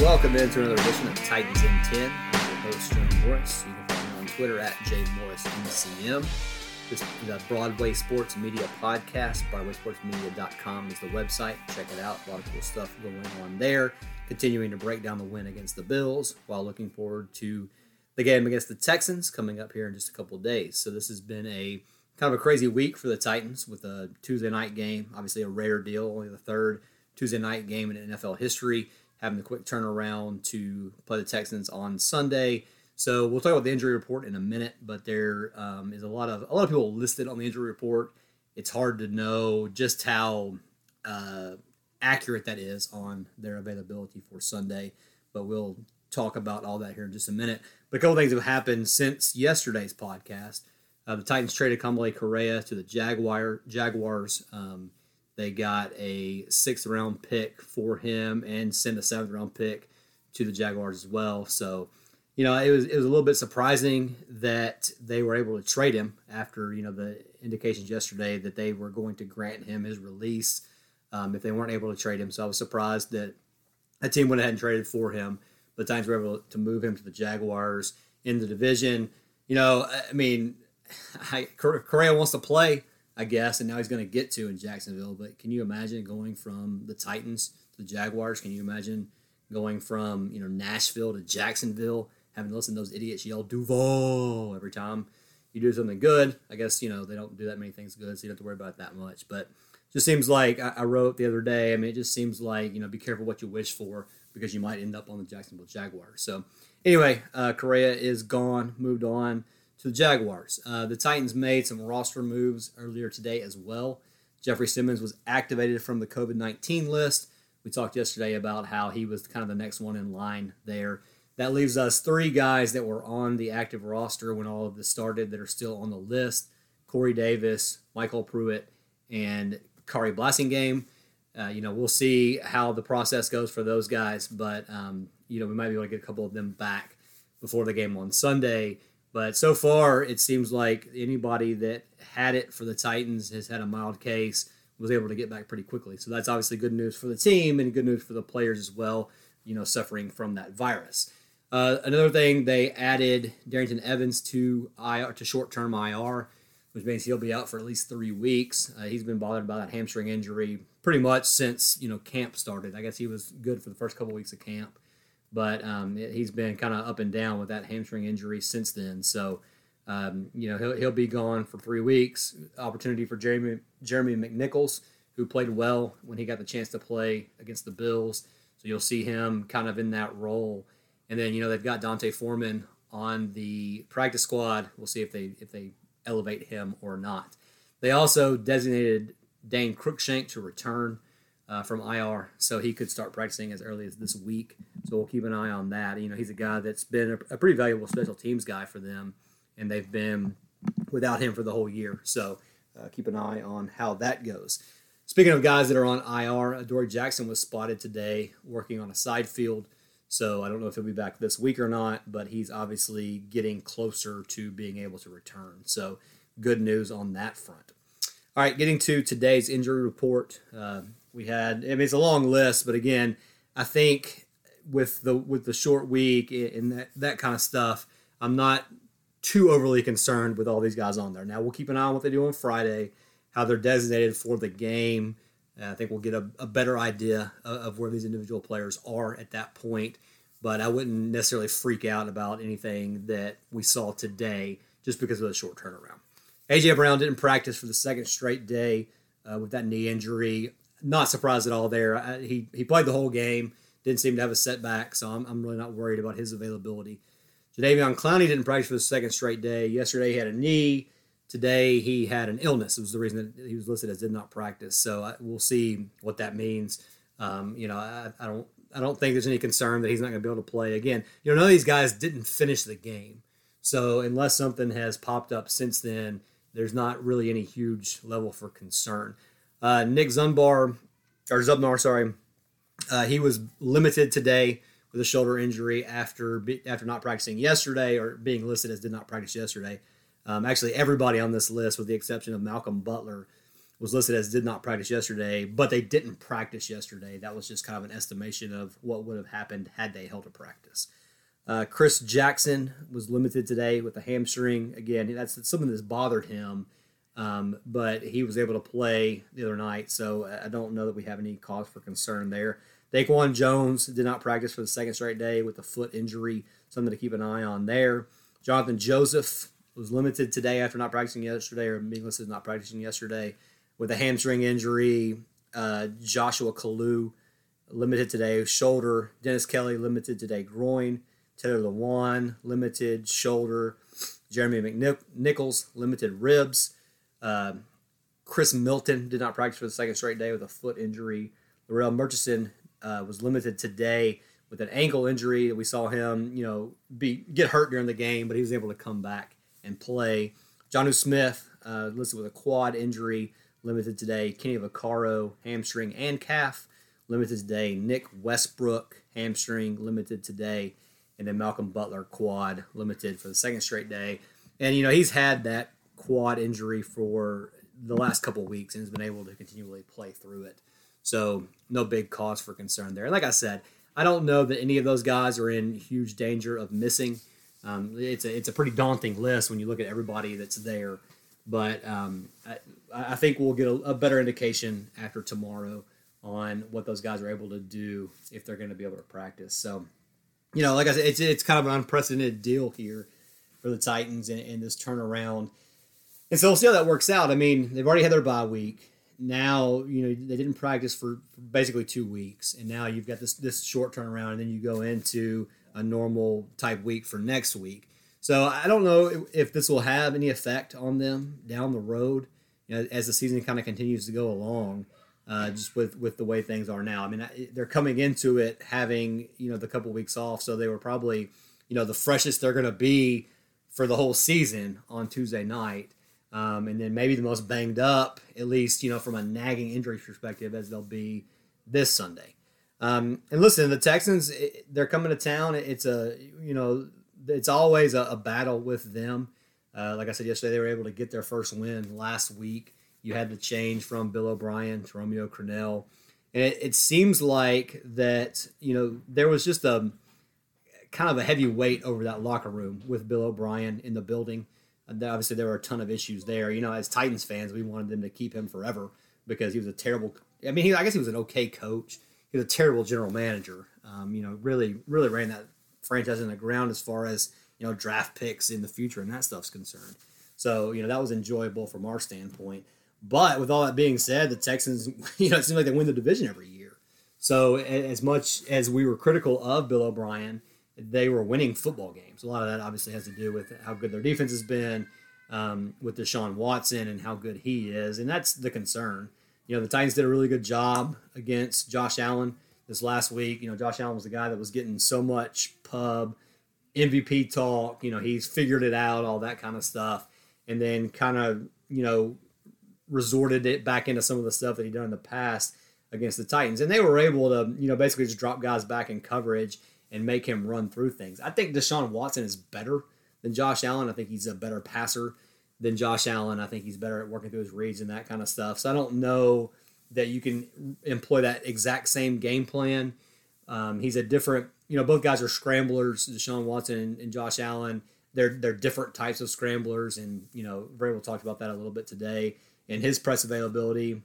Welcome into another edition of Titans in 10. I'm your host, Jay Morris. You can find me on Twitter at jmorrismcm. This is a Broadway Sports Media podcast. BroadwaySportsMedia.com is the website. Check it out. A lot of cool stuff going on there. Continuing to break down the win against the Bills while looking forward to the game against the Texans coming up here in just a couple days. So this has been a kind of a crazy week for the Titans with a Tuesday night game. Obviously, a rare deal, only the third Tuesday night game in NFL history having the quick turnaround to play the Texans on Sunday. So we'll talk about the injury report in a minute, but there um, is a lot of a lot of people listed on the injury report. It's hard to know just how uh, accurate that is on their availability for Sunday, but we'll talk about all that here in just a minute. But a couple things have happened since yesterday's podcast. Uh, the Titans traded Kamalei Correa to the Jaguar Jaguars. Um, they got a sixth round pick for him and sent a seventh round pick to the Jaguars as well. So, you know, it was it was a little bit surprising that they were able to trade him after you know the indications yesterday that they were going to grant him his release um, if they weren't able to trade him. So I was surprised that a team went ahead and traded for him. But Titans were able to move him to the Jaguars in the division. You know, I mean, I, Correa wants to play. I guess, and now he's going to get to in Jacksonville. But can you imagine going from the Titans to the Jaguars? Can you imagine going from you know Nashville to Jacksonville, having to listen to those idiots yell Duval every time you do something good? I guess you know they don't do that many things good, so you don't have to worry about that much. But just seems like I, I wrote the other day. I mean, it just seems like you know be careful what you wish for because you might end up on the Jacksonville Jaguars. So anyway, uh, Correa is gone, moved on to the Jaguars. Uh, the Titans made some roster moves earlier today as well. Jeffrey Simmons was activated from the COVID 19 list. We talked yesterday about how he was kind of the next one in line there. That leaves us three guys that were on the active roster when all of this started that are still on the list Corey Davis, MyCole Pruitt, and Khari Blasingame. Uh, you know, we'll see how the process goes for those guys, but, um, you know, we might be able to get a couple of them back before the game on Sunday. But so far, it seems like anybody that had it for the Titans has had a mild case, was able to get back pretty quickly. So that's obviously good news for the team and good news for the players as well, you know, suffering from that virus. Uh, another thing, they added Darrynton Evans to IR to short-term IR, which means he'll be out for at least three weeks. Uh, he's been bothered by that hamstring injury pretty much since you know camp started. I guess he was good for the first couple weeks of camp, but um, he's been kind of up and down with that hamstring injury since then. So, um, you know, he'll, he'll be gone for three weeks. Opportunity for Jeremy Jeremy McNichols, who played well when he got the chance to play against the Bills. So you'll see him kind of in that role. And then you know they've got D'Onta Foreman on the practice squad. We'll see if they if they elevate him or not. They also designated Dane Cruikshank to return uh, from IR, so he could start practicing as early as this week. So we'll keep an eye on that. You know, he's a guy that's been a, a pretty valuable special teams guy for them, and they've been without him for the whole year. So uh, keep an eye on how that goes. Speaking of guys that are on IR, Dory Jackson was spotted today working on a side field. So I don't know if he'll be back this week or not, but he's obviously getting closer to being able to return. So good news on that front. All right, getting to today's injury report. Uh, we had. I mean, it's a long list, but again, I think with the with the short week and that that kind of stuff, I'm not too overly concerned with all these guys on there. Now we'll keep an eye on what they do on Friday, how they're designated for the game. I think we'll get a, a better idea of, of where these individual players are at that point. But I wouldn't necessarily freak out about anything that we saw today just because of the short turnaround. AJ Brown didn't practice for the second straight day uh, with that knee injury not surprised at all there. I, he he played the whole game, didn't seem to have a setback, so I'm, I'm really not worried about his availability. Jadeveon Clowney didn't practice for the second straight day. Yesterday he had a knee. Today he had an illness. It was the reason that he was listed as did not practice. So I, we'll see what that means. Um, you know, I, I don't I don't think there's any concern that he's not going to be able to play again. You know, none of these guys didn't finish the game. So unless something has popped up since then, there's not really any huge level for concern. Uh, Nick Zunbar, or Zubnar, sorry, uh, he was limited today with a shoulder injury after after not practicing yesterday or being listed as did not practice yesterday. Um, actually, everybody on this list, with the exception of Malcolm Butler, was listed as did not practice yesterday, but they didn't practice yesterday. That was just kind of an estimation of what would have happened had they held a practice. Uh, Chris Jackson was limited today with a hamstring. Again, that's something that's bothered him, um, but he was able to play the other night, so I don't know that we have any cause for concern there. Daquan Jones did not practice for the second straight day with a foot injury, something to keep an eye on there. Johnathan Joseph was limited today after not practicing yesterday, or being listed not practicing yesterday with a hamstring injury. Uh, Joshua Kalu limited today, shoulder. Dennis Kelly limited today, groin. Taylor Lewan limited shoulder. Jeremy McNichols limited ribs. Uh, Chris Milton did not practice for the second straight day with a foot injury. Larrell Murchison uh, was limited today with an ankle injury. We saw him, you know, be get hurt during the game, but he was able to come back and play. Jonnu Smith uh, listed with a quad injury, limited today. Kenny Vaccaro, hamstring and calf, limited today. Nick Westbrook, hamstring, limited today. And then Malcolm Butler, quad, limited for the second straight day. And, you know, he's had that quad injury for the last couple weeks and has been able to continually play through it. So, no big cause for concern there. And like I said, I don't know that any of those guys are in huge danger of missing. Um, it's a it's a pretty daunting list when you look at everybody that's there, but um, I, I, think we'll get a, a, better indication after tomorrow on what those guys are able to do if they're going to be able to practice. So, you know, like I said, it's it's kind of an unprecedented deal here for the Titans and this turnaround, and so we'll see how that works out. I mean, they've already had their bye week. Now, you know, they didn't practice for, for basically two weeks, and now you've got this this short turnaround, and then you go into a normal type week for next week. So I don't know if this will have any effect on them down the road you know, as the season kind of continues to go along. Uh, just with with the way things are now. I mean, they're coming into it having you know the couple weeks off, so they were probably you know the freshest they're going to be for the whole season on Tuesday night, um, and then maybe the most banged up, at least you know from a nagging injury perspective, as they'll be this Sunday. Um, and listen, the Texans, they're coming to town. It's a, you know, it's always a, a battle with them. Uh, like I said yesterday, they were able to get their first win last week. You had the change from Bill O'Brien to Romeo Crennel. And it, it seems like that, you know, there was just a kind of a heavy weight over that locker room with Bill O'Brien in the building. And obviously, there were a ton of issues there. You know, as Titans fans, we wanted them to keep him forever because he was a terrible. I mean, he, I guess he was an okay coach he was a terrible general manager. Um, you know, really, really ran that franchise in the ground as far as you know draft picks in the future and that stuff's concerned. So you know that was enjoyable from our standpoint. But with all that being said, the Texans, you know, it seems like they win the division every year. So as much as we were critical of Bill O'Brien, they were winning football games. A lot of that obviously has to do with how good their defense has been, um, with Deshaun Watson and how good he is, and that's the concern you know, the Titans did a really good job against Josh Allen this last week. You know, Josh Allen was the guy that was getting so much pub, MVP talk. You know, he's figured it out, all that kind of stuff. And then kind of, you know, resorted it back into some of the stuff that he'd done in the past against the Titans. And they were able to, you know, basically just drop guys back in coverage and make him run through things. I think Deshaun Watson is better than Josh Allen. I think he's a better passer than Josh Allen. I think he's better at working through his reads and that kind of stuff. So I don't know that you can employ that exact same game plan. Um, he's a different, you know, both guys are scramblers, Deshaun Watson and, Josh Allen. They're they're different types of scramblers, and you know, Vrabel talked about that a little bit today and his press availability,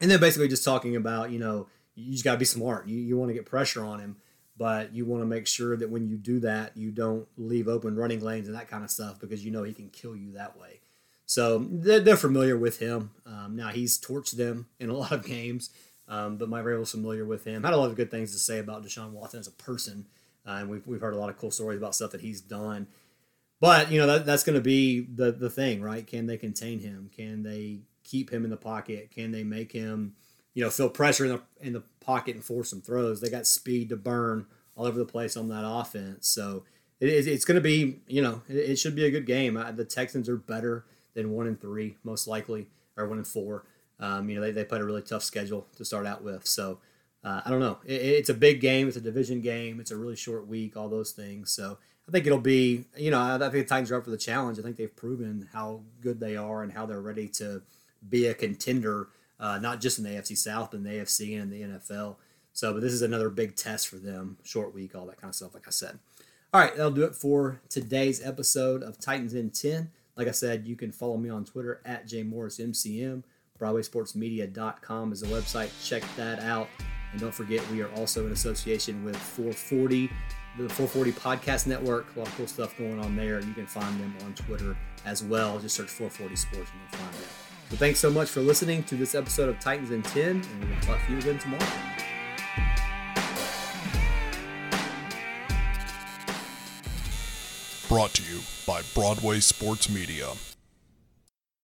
and then basically just talking about, you know, you just got to be smart. You you want to get pressure on him, but you want to make sure that when you do that, you don't leave open running lanes and that kind of stuff because you know he can kill you that way. So they're, they're familiar with him. Um, now he's torched them in a lot of games, um, but Mike Vrabel's familiar with him. Had a lot of good things to say about Deshaun Watson as a person, uh, and we've, we've heard a lot of cool stories about stuff that he's done. But you know that, that's going to be the the thing, right? Can they contain him? Can they keep him in the pocket? Can they make him, you know, feel pressure in the in the pocket and force some throws? They got speed to burn all over the place on that offense. So it, it's going to be, you know, it, it, should be a good game. Uh, the Texans are better than one and three, most likely, or one and four. Um, you know, they, they played a really tough schedule to start out with. So uh, I don't know. It, it's a big game. It's a division game. It's a really short week. All those things. So I think it'll be. You know, I think the Titans are up for the challenge. I think they've proven how good they are and how they're ready to be a contender uh, not just in the AFC South, but in the AFC and the NFL. So, but this is another big test for them. Short week, all that kind of stuff, like I said. All right, that'll do it for today's episode of Titans in 10. Like I said, you can follow me on Twitter at jmorrismcm. BroadwaySportsMedia.com is the website. Check that out. And don't forget, we are also in association with 440, the 440 Podcast Network. A lot of cool stuff going on there. You can find them on Twitter as well. Just search 440 Sports and you'll find them. So thanks so much for listening to this episode of Titans in 10, and we'll talk to you again tomorrow. Brought to you by Broadway Sports Media.